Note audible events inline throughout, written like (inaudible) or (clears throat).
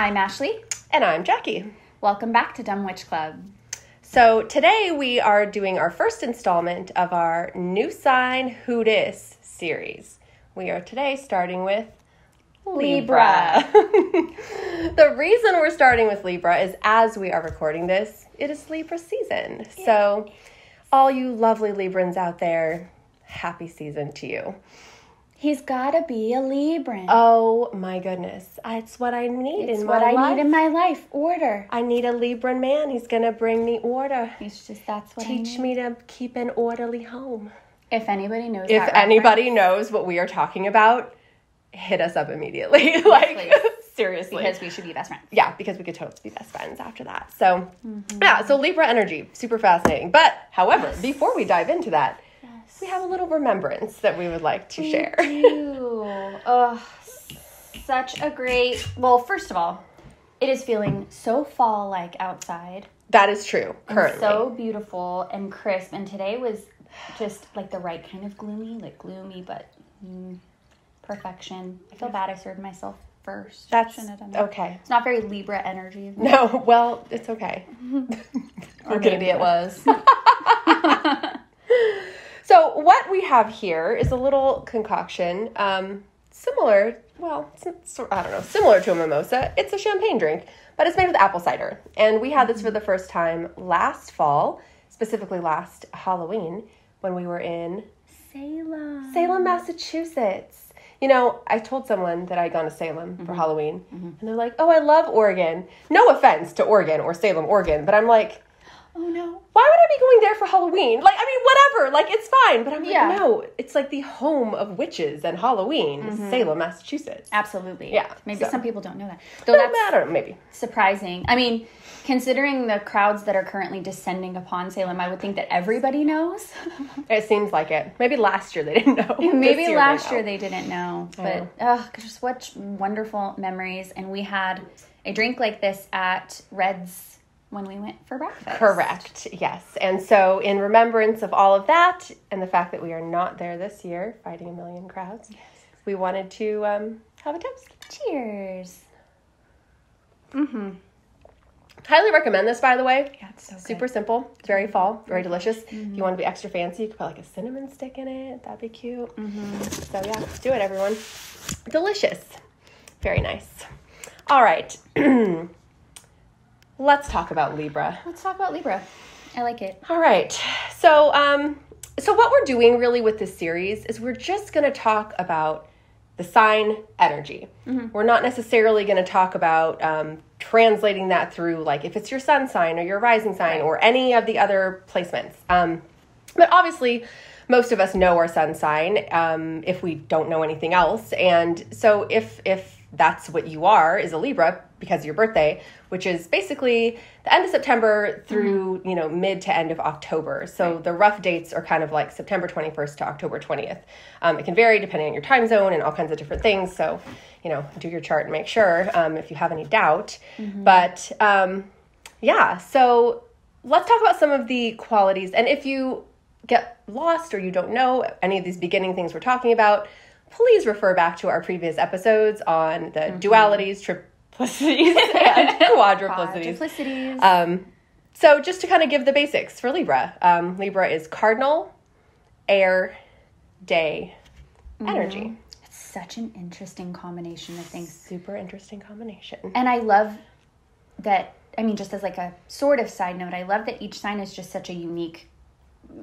I'm Ashley. And I'm Jackie. Welcome back to Dumb Witch Club. So today we are doing our first installment of our New Sign Who Dis series. We are today starting with Libra. (laughs) the reason we're starting with Libra is as we are recording this, it is Libra season. So, all you lovely Librans out there, happy season to you. He's gotta be a Libran. Oh my goodness. It's what I need it's in what my I life. need in my life. Order. I need a Libran man. He's gonna bring me order. It's just that's what I Teach me to keep an orderly home. If anybody knows If anybody knows what we are talking about, hit us up immediately. (laughs) like please. seriously. because we should be best friends. yeah, because we could totally be best friends after that. So, mm-hmm. yeah, so Libra energy, super fascinating. But, however, before we dive into that, we have a little remembrance that we would like to share. Ew. (laughs) Ugh. Such a great. Well, first of all, it is feeling so fall like outside. That is true, currently. So beautiful and crisp. And today was just like the right kind of gloomy, like gloomy, but mm, perfection. I feel bad I served myself first. That's Shouldn't have done that. okay. It's not very Libra energy. No, well, it's okay. (laughs) Or maybe it was. (laughs) So what we have here is a little concoction, um, similar. Well, it's, I don't know, similar to a mimosa. It's a champagne drink, but it's made with apple cider, and we had this for the first time last fall, specifically last Halloween when we were in Salem. Salem, Massachusetts. You know, I told someone that I'd gone to Salem for Halloween, and they're like, "Oh, I love Oregon." No offense to Oregon or Salem, Oregon, but I'm like, Oh no. why would I be going there for Halloween? Like, I mean, whatever. Like, it's fine. But I'm like, Yeah. no, it's like the home of witches and Halloween, is Salem, Massachusetts. Absolutely. Yeah, Maybe so- some people don't know that. Though No that's matter, maybe. surprising. I mean, considering the crowds that are currently descending upon Salem, I would think that everybody knows. (laughs) It seems like it. Maybe last year they didn't know. (laughs) Maybe year last know. year they didn't know, but ugh, just what wonderful memories. And we had a drink like this at Red's when we went for breakfast. Correct, yes. And so, in remembrance of all of that and the fact that we are not there this year, fighting a million crowds, we wanted to um, have a toast. Cheers. Mm-hmm. Highly recommend this, by the way. Yeah, it's so good. Super simple, very fall, very delicious. If you want to be extra fancy, you could put like a cinnamon stick in it. That'd be cute. Mhm. So yeah, do it, everyone. Delicious, very nice. All right, (clears throat) let's talk about Libra. Let's talk about Libra. I like it. All right, so um, so what we're doing really with this series is we're just going to talk about the sign energy. We're not necessarily going to talk about um, translating that through, like if it's your sun sign or your rising sign or any of the other placements. Um, but obviously, most of us know our sun sign um, if we don't know anything else. And so, if if that's what you are, is a Libra because of your birthday, which is basically the end of September through you know mid to end of October. So the rough dates are kind of like September 21st to October 20th. Um, it can vary depending on your time zone and all kinds of different things. So you know, do your chart and make sure um, if you have any doubt. But um, yeah, so let's talk about some of the qualities. And if you get lost or you don't know any of these beginning things we're talking about, please refer back to our previous episodes on the dualities, triplicities, (laughs) and quadruplicities. Um, so, just to kind of give the basics for Libra, um, Libra is cardinal, air, day, energy. it's such an interesting combination of things. Super interesting combination. And I love that, I mean, just as like a sort of side note, I love that each sign is just such a unique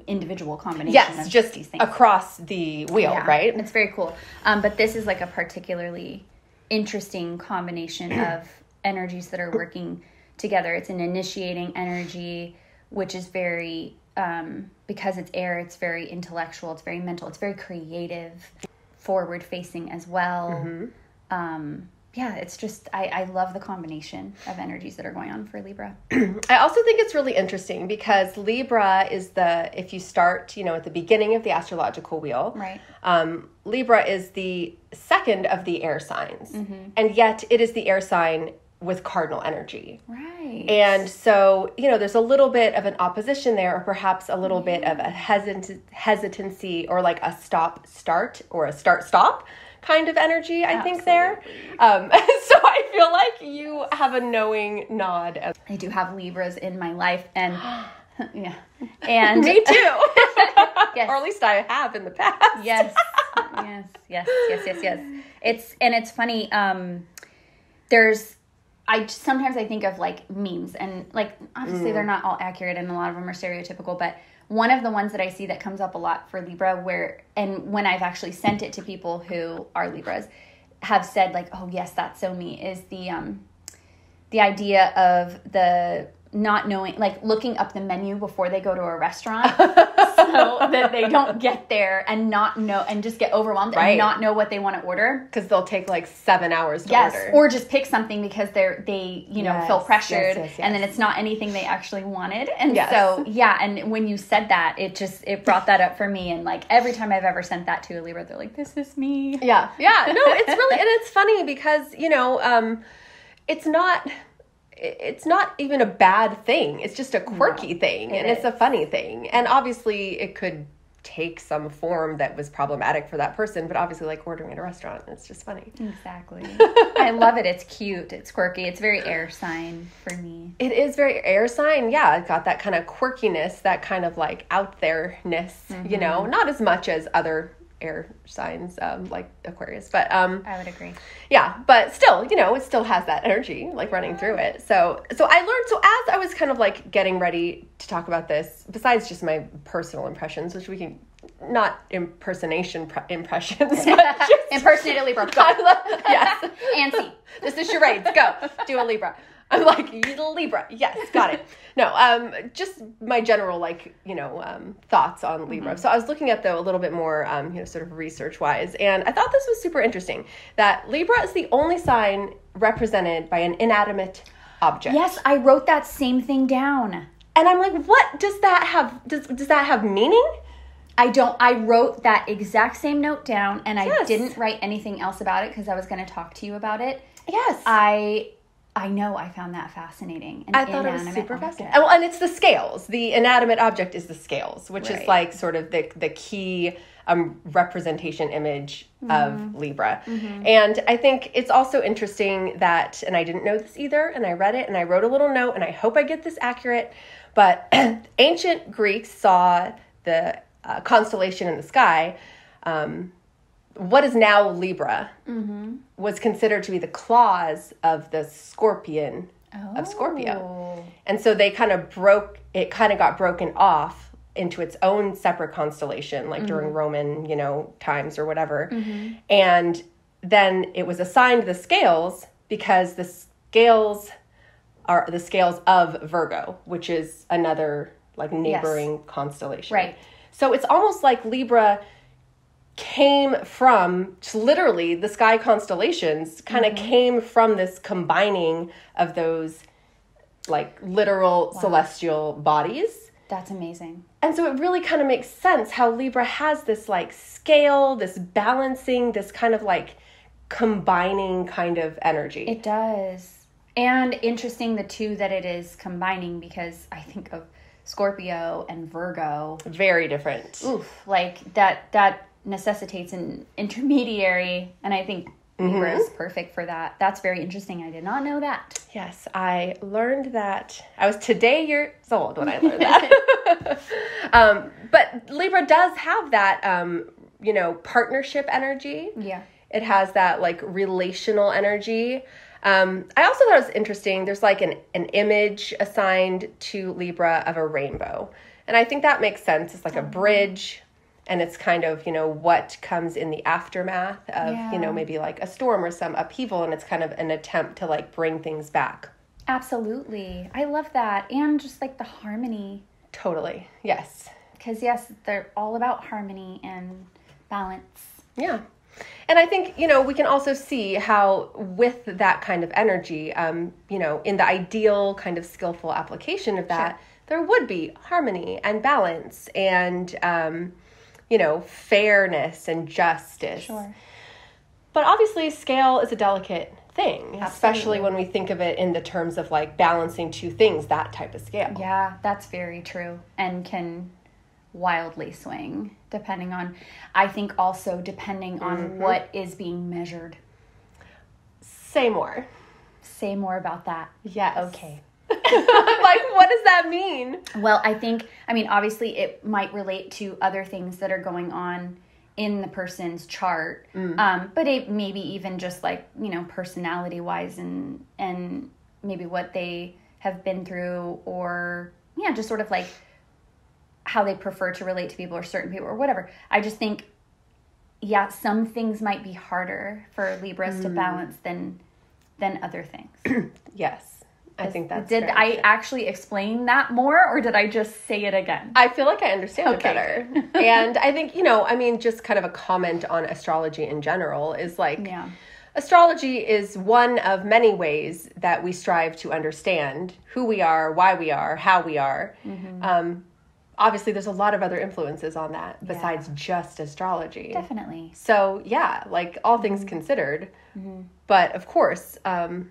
individual combination Yes, just these things. across the wheel, Yeah, right? It's very cool. Um, but this is like a particularly interesting combination (clears throat) of energies that are working together. It's an initiating energy, which is very, um, because it's air, it's very intellectual, it's very mental, it's very creative, forward facing as well. Mm-hmm. Um, yeah, it's just, I, I love the combination of energies that are going on for Libra. (clears throat) I also think it's really interesting because Libra is the, if you start, you know, at the beginning of the astrological wheel, Right. um, Libra is the second of the air signs. Mm-hmm. And yet it is the air sign with cardinal energy. Right. And so, you know, there's a little bit of an opposition there, or perhaps a little bit of a hesitant, hesitancy, or like a stop start or a start stop kind of energy, I think, there. Um, (laughs) so I feel like you have a knowing nod. As- I do have Libras in my life, and (gasps) yeah, and (laughs) Me too. (laughs) Yes. Or at least I have in the past. yes, yes, yes, yes, yes, yes. It's and it's funny. Um, there's, I sometimes I think of like memes and like obviously they're not all accurate and a lot of them are stereotypical, but one of the ones that I see that comes up a lot for Libra, where and when I've actually sent it to people who are Libras, have said like, oh yes, that's so me, is the um, the idea of the not knowing like looking up the menu before they go to a restaurant (laughs) so that they don't get there and not know and just get overwhelmed Right. and not know what they want to order Because they'll take like seven hours to yes order. or just pick something because they're they you know feel pressured yes, yes, and then it's not anything they actually wanted and Yes. so yeah and when you said that it just it brought that up for me and like every time i've ever sent that to a libra they're like this is me Yeah, yeah. No, it's really and it's funny because you know, um, it's not. It- It's not even a bad thing. It's just a quirky thing, and it's a funny thing. And obviously, it could take some form that was problematic for that person. But obviously, like ordering at a restaurant, it's just funny. exactly (laughs) i love it it's cute it's quirky it's very air sign for me It is very air sign. Yeah, it's got that kind of quirkiness, that kind of like out there ness. You mm-hmm. know, not as much as other air signs um, like Aquarius, but um, i would agree. yeah but still you know it still has that energy like running through it. So so i learned so as i was kind of like getting ready to talk about this besides just my personal impressions which we can not impersonation pre- impressions (laughs) impersonate a libra. Go. Yes. Antsy. (laughs) This is charades. Go. Do a libra (laughs) i'm like libra. Yes got it. (laughs) No um just my general like you know um thoughts on libra. So i was looking at though a little bit more um you know sort of research wise and i thought this was super interesting that libra is the only sign represented by an inanimate object. Yes i wrote that same thing down. And i'm like what? Does that have does, does that have meaning? I don't. I wrote that exact same note down, and I didn't write anything else about it because I was going to talk to you about it. yes. I, I know. I found that fascinating. An I thought it was super object. fascinating. Well, and it's the scales. The inanimate object is the scales, which is like sort of the the key um, representation image of Libra. And I think it's also interesting that, and I didn't know this either, and I read it and I wrote a little note, and I hope I get this accurate. But (clears throat) ancient Greeks saw the uh, constellation in the sky. Um, what is now Libra mm-hmm. was considered to be the claws of the scorpion of Scorpio. Oh. And so they kind of broke it kind of got broken off into its own separate constellation like during mm-hmm. Roman, you know, times or whatever. Mm-hmm. And then it was assigned the scales because the scales are the scales of Virgo, which is another like neighboring constellation. Right. So it's almost like Libra came from literally the sky constellations kind of mm-hmm. came from this combining of those like literal celestial bodies. That's amazing. And so it really kind of makes sense how Libra has this like scale, this balancing, this kind of like combining kind of energy. It does. And interesting the two that it is combining because I think of Scorpio and Virgo. Very different. Oof, like that that necessitates an intermediary and I think Libra is perfect for that. That's very interesting. I did not know that. Yes, I learned that. I was today years old when I learned (laughs) that. (laughs) um, but Libra does have that, um, you know, partnership energy. Yeah. It has that like relational energy. Um, I also thought it was interesting. There's like an, an image assigned to Libra of a rainbow. And I think that makes sense. It's like a bridge and it's kind of, you know, what comes in the aftermath of, you know, maybe like a storm or some upheaval. And it's kind of an attempt to like bring things back. Absolutely. I love that. And just like the harmony. Totally. Yes. Because, yes, they're all about harmony and balance. Yeah. And I think, you know, we can also see how, with that kind of energy, um, you know, in the ideal kind of skillful application of that, there would be harmony and balance and, um, you know, fairness and justice. Sure. But obviously, scale is a delicate thing, especially when we think of it in the terms of like balancing two things, that type of scale. Yeah, that's very true. And can wildly swing depending on I think also depending on Mm-hmm. what is being measured. Say more. Say more about that. Yes. Okay. (laughs) Like, what does that mean? Well, I think, I mean, obviously it might relate to other things that are going on in the person's chart, um, but it maybe even just like you know personality wise and and maybe what they have been through or yeah, just sort of like how they prefer to relate to people or certain people or whatever. I just think yeah, some things might be harder for Libras to balance than than other things. (clears throat) Yes. I think that's Did I true. actually explain that more or did I just say it again? I feel like I understand Okay, it better. (laughs) and I think, you know, I mean, just kind of a comment on astrology in general is like Yeah. astrology is one of many ways that we strive to understand who we are, why we are, how we are. Mm-hmm. Um, obviously, there's a lot of other influences on that besides just astrology. Definitely. So, yeah, like all things Mm-hmm. considered. But of course, um,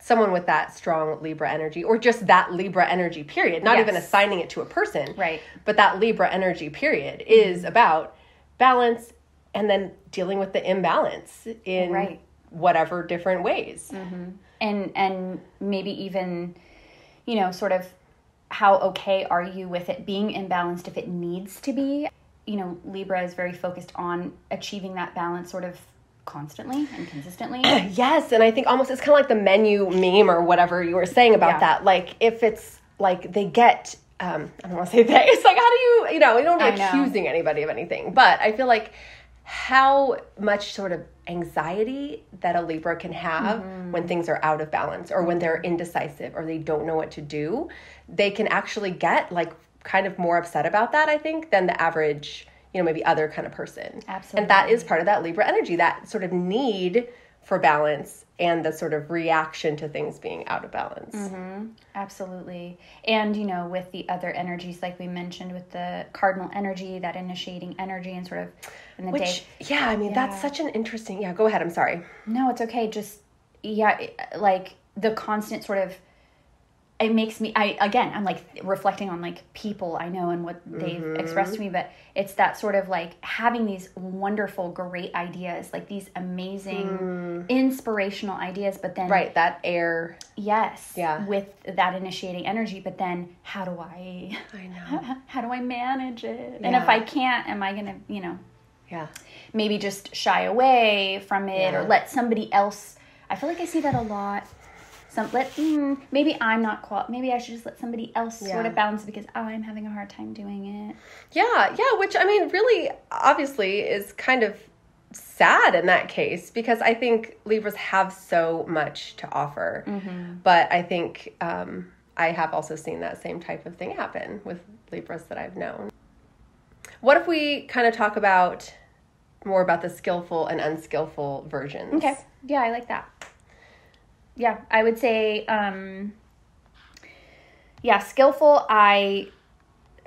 someone with that strong Libra energy, or just that Libra energy period, not even assigning it to a person, Right. but that Libra energy period is mm-hmm. about balance and then dealing with the imbalance in Right. whatever different ways. Mm-hmm. and and maybe even you know sort of how okay are you with it being imbalanced if it needs to be you know libra is very focused on achieving that balance sort of constantly and consistently (clears throat) Yes, and I think almost it's kind of like the menu meme or whatever you were saying about Yeah. that. Like if it's like they get, um, I don't want to say they. (laughs) It's like how do you, you know, you don't be accusing anybody of anything, but I feel like how much sort of anxiety that a Libra can have Mm-hmm. when things are out of balance or when they're indecisive or they don't know what to do, they can actually get like kind of more upset about that. I think than the average. You know, maybe other kind of person. absolutely And that is part of that Libra energy, that sort of need for balance and the sort of reaction to things being out of balance. Mm-hmm. absolutely and you know with the other energies like we mentioned with the cardinal energy that initiating energy and sort of in the day Which, yeah, I mean, that's such an interesting. Yeah, go ahead. I'm sorry. No, it's okay. Just yeah, like the constant sort of it makes me I again, I'm like reflecting on like people I know and what they've Mm-hmm. expressed to me, but it's that sort of like having these wonderful great ideas, like these amazing inspirational ideas, but then Mm. Right, that air. yes, Yeah. with that initiating energy, but then how do I I know. (laughs) how do I manage it? And if I can't, am I going to, you know, Yeah. maybe just shy away from it or let somebody else i feel like i see that a lot some let mm, maybe i'm not qual maybe i should just let somebody else sort of balance it because i'm having a hard time doing it Yeah, yeah, which I mean, really, obviously, is kind of sad in that case because I think Libras have so much to offer. But I think um, I have also seen that same type of thing happen with Libras that I've known. What if we kind of talk about more about the skillful and unskillful versions? okay yeah i like that yeah i would say um yeah skillful i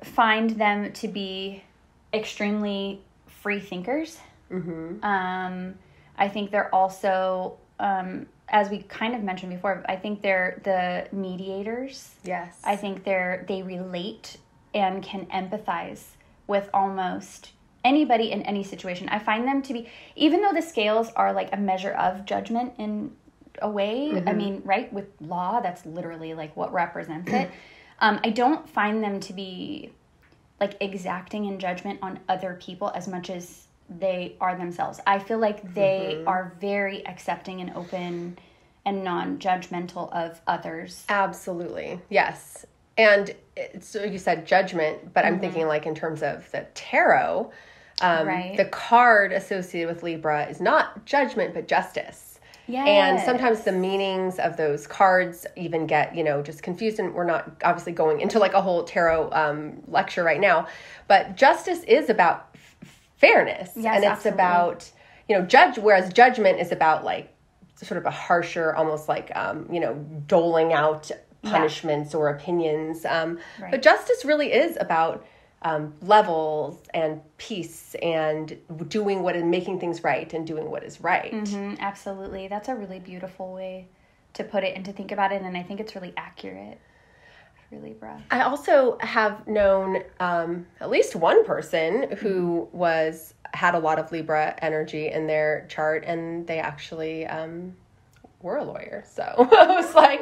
find them to be extremely free thinkers Mm-hmm. Um, I think they're also, um, as we kind of mentioned before, I think they're the mediators. Yes. I think they're they relate and can empathize with almost anybody in any situation. I find them to be, even though the scales are like a measure of judgment in a way. I mean, right with law, that's literally like what represents it. (clears throat) Um, I don't find them to be like exacting in judgment on other people as much as they are themselves. I feel like they are very accepting and open and non-judgmental of others. Absolutely. Yes. And so you said judgment, but I'm thinking like in terms of the tarot. Um, Right. The card associated with Libra is not judgment, but justice. Yeah. And sometimes the meanings of those cards even get, you know, just confused. And we're not obviously going into like a whole tarot um, lecture right now. But justice is about f- fairness. Yes, and it's absolutely. about, you know, judge, whereas judgment is about like sort of a harsher, almost like, um, you know, doling out punishments or opinions. Um, Right. But justice really is about um, levels and peace and doing what is making things right and doing what is right. Mhm, absolutely. That's a really beautiful way to put it and to think about it and I think it's really accurate. for Libra. I also have known um, at least one person who was had a lot of Libra energy in their chart, and they actually um, were a lawyer. So (laughs) I was like,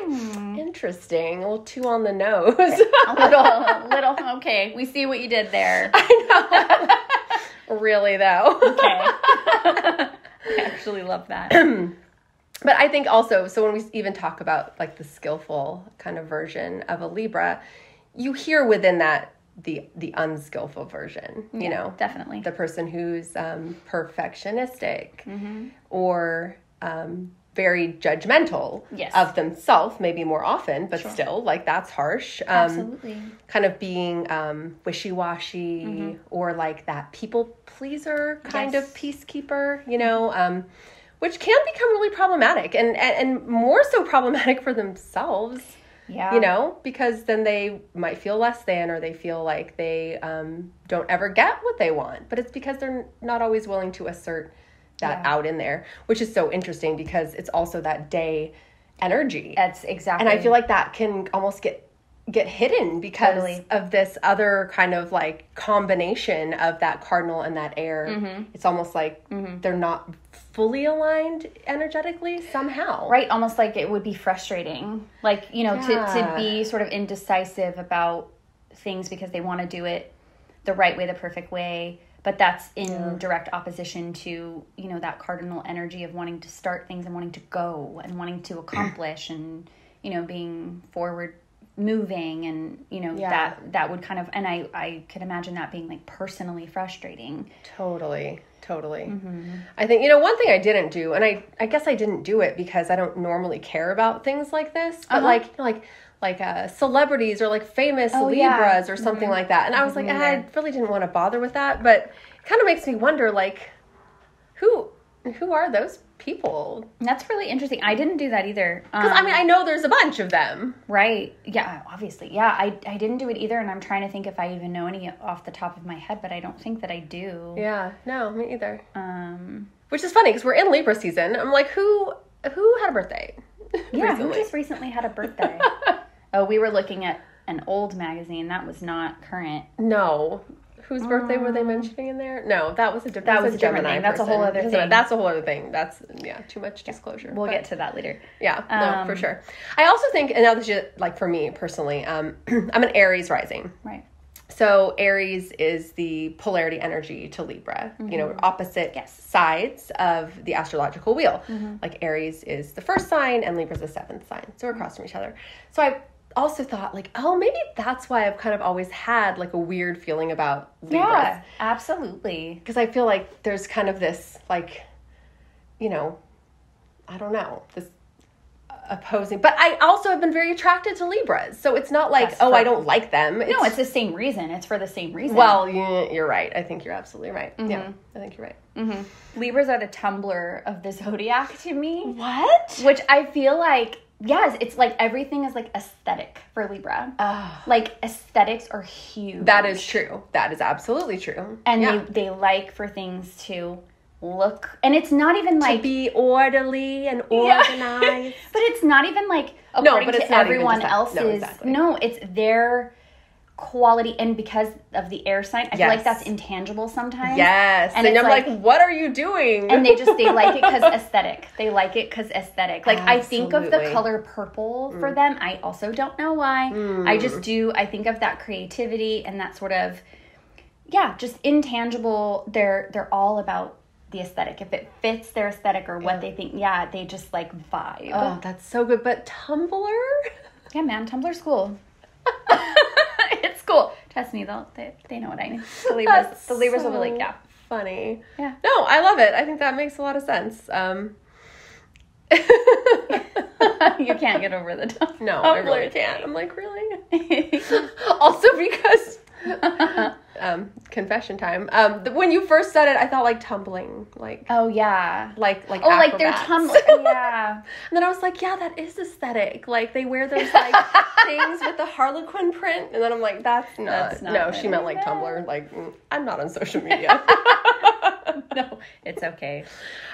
interesting, a little too on the nose. A (laughs) little, little. Okay, we see what you did there. (laughs) I know. really, though. Okay. I actually love that. (clears throat) But I think also, so when we even talk about like the skillful kind of version of a Libra, you hear within that the the unskillful version. You Yeah, know, definitely. the person who's um, perfectionistic Mm-hmm. or um, very judgmental Yes. of themselves, maybe more often, but still, like that's harsh. Um, Absolutely. kind of being um, wishy washy or like that people pleaser kind Yes. of peacekeeper, you know, um, which can become really problematic and, and, and more so problematic for themselves, Yeah. you know, because then they might feel less than or they feel like they um, don't ever get what they want. But it's because they're not always willing to assert that Yeah. out in there, which is so interesting because it's also that day energy That's exactly. and I feel like that can almost get get hidden because Totally. of this other kind of like combination of that cardinal and that air. Mm-hmm. It's almost like they're not fully aligned energetically somehow. right almost like it would be frustrating like you know to, to be sort of indecisive about things because they want to do it the right way the perfect way but that's in direct opposition to you know that cardinal energy of wanting to start things and wanting to go and wanting to accomplish and you know being forward moving and you know Yeah. that that would kind of and i i could imagine that being like personally frustrating Totally. Totally. Mm-hmm. I think you know one thing I didn't do, and I I guess I didn't do it because I don't normally care about things like this, but Uh-huh. like like like uh, celebrities or like famous Oh, yeah. Mm-hmm. Libras or something like that. And I was like, Me ah, I really didn't want to bother with that, but it kind of makes me wonder like who who are those people? that's really interesting i didn't do that either Because I mean, I know there's a bunch of them. Right. Yeah, obviously. Yeah, I, I didn't do it either, and I'm trying to think if I even know any off the top of my head, but I don't think that I do. Yeah, no, me either. Um, Which is funny because we're in Libra season. I'm like, who who had a birthday? yeah, who just recently had a birthday? (laughs) oh, we were looking at an old magazine that was not current. No. Whose birthday were they mentioning in there? No, that was a different. That was a different Gemini thing. That's a whole other thing. That's a whole other thing. That's yeah, too much disclosure. We'll but- get to that later. Yeah, no, Um, for sure. I also think, and now this is like for me personally, um, (clears throat) I'm an Aries rising. Right. So Aries is the polarity energy to Libra. You know, opposite Mm-hmm. Yes. Mm-hmm. sides of the astrological wheel. Like Aries is the first sign and Libra is the seventh sign. So we're across from each other. So I also thought like, oh, maybe that's why I've kind of always had like a weird feeling about Libras. Yeah, absolutely. Because I feel like there's kind of this like, you know, I don't know, this opposing. But I also have been very attracted to Libras. So it's not like, That's oh, I don't like them. No, it's the same reason. It's for the same reason. well, you're right. I think you're absolutely right. Mm-hmm. Yeah, I think you're right. Libras are the Tumblr of the (laughs) zodiac to me. What? Which I feel like, yes, it's like everything is like aesthetic for Libra. Oh, Like aesthetics are huge. that is true. That is absolutely true. and yeah. they they like for things to look and it's not even like to be orderly and Yeah. (laughs) organized. but it's not even like No, but it's to everyone else's No, exactly. no it's their quality and because of the air sign i feel like that's intangible sometimes. Yes. And And, I'm like, like- what are you doing? and they just they (laughs) like it because aesthetic. They like it because aesthetic. Like i think of the Mm. color purple for them. I also don't know why. I just do i think of that creativity and that sort of yeah just intangible. They're they're all about the aesthetic. If it fits their aesthetic or what they think yeah they just like vibe. Oh, that's so good. But Tumblr? yeah man. Tumblr's cool (laughs) cool trust me they'll they, they know what i mean the libras the libras will be like yeah Funny. Yeah. No, I love it. I think that makes a lot of sense. Um, (laughs) you can't get over the top. no, I really can't. I'm like, really? (laughs) (laughs) also because (laughs) um, confession time. Um, th- when you first said it, I thought like tumbling, like oh yeah like like Oh, like they're tumbling. Yeah. (laughs) And then I was like, yeah, that is aesthetic. Like they wear those like (laughs) things with the Harlequin print, and then I'm like, that's not. That's not no, she meant like. Tumblr. Like mm, I'm not on social media. (laughs) no, it's okay.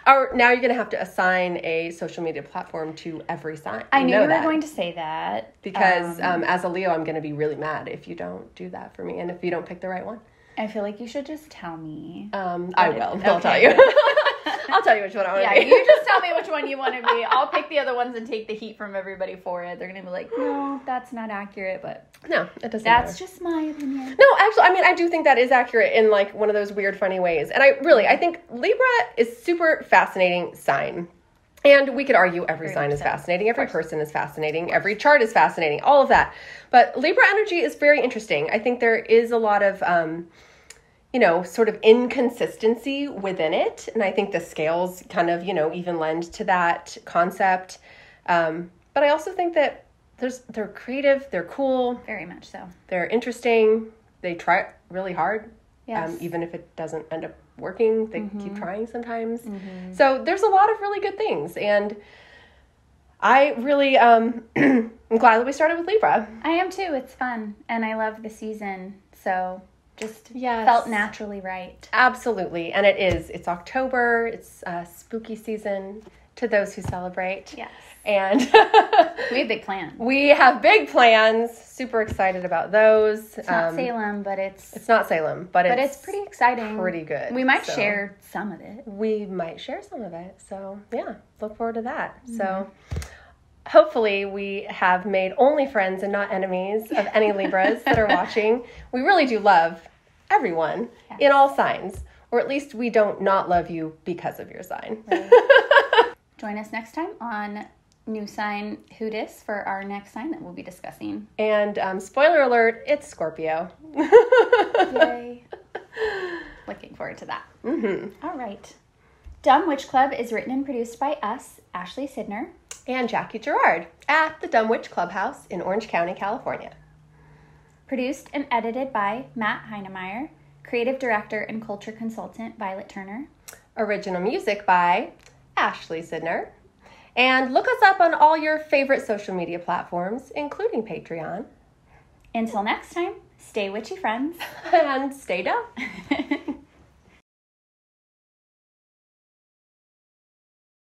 Or now you're gonna have to assign a social media platform to every sign. I knew you that. were going to say that because Um, um, as a Leo, I'm gonna be really mad if you don't do that for me, and if you don't pick the right one. I feel like you should just tell me. Um, I (laughs) Okay. will. I'll tell you. (laughs) I'll tell you which one I want yeah, to be. you just tell me which (laughs) one you want to be. I'll pick the other ones and take the heat from everybody for it. They're gonna be like, no, that's not accurate, but no, it doesn't. that's matter. just my opinion. No, actually, I mean, I do think that is accurate in like one of those weird, funny ways. And I really, I think Libra is super fascinating sign. And we could argue every Very sign is fascinating, every person is fascinating, every chart is fascinating, all of that. But Libra energy is very interesting. I think there is a lot of, um, you know, sort of inconsistency within it. And I think the scales kind of, you know, even lend to that concept. Um, but I also think that there's they're creative, they're cool, Very much so. they're interesting. They try really hard. Yes. Um, even if it doesn't end up working, they keep trying sometimes. So there's a lot of really good things. And I really um, (clears throat) I'm glad that we started with Libra. I am too. It's fun, and I love the season. So just Yes. felt naturally right. Absolutely. And it is. It's October, it's uh, spooky season to those who celebrate. Yes. And (laughs) We have big plans. (laughs) we have big plans. Super excited about those. It's not Um, Salem, but it's It's not Salem, but, but it's, it's pretty exciting. pretty good, We might so. share some of it. we might share some of it. So, yeah, look forward to that. Mm-hmm. So, hopefully, we have made only friends and not enemies of (laughs) any Libras that are watching. We really do love everyone in all signs, or at least we don't not love you because of your sign. (laughs) Join us next time on New Sign Who Dis for our next sign that we'll be discussing. and um, spoiler alert, it's Scorpio. Yay. (laughs) Looking forward to that. Mm-hmm. All right. Dumb Witch Club is written and produced by us, Ashley Sidner. And Jackie Gerard at the Dumb Witch Clubhouse in Orange County, California. Produced and edited by Matt Heinemeyer. Creative director and culture consultant Violet Turner. Original music by Ashley Sidner. And look us up on all your favorite social media platforms, including Patreon. Until next time, stay witchy friends. (laughs) And stay dumb. (laughs)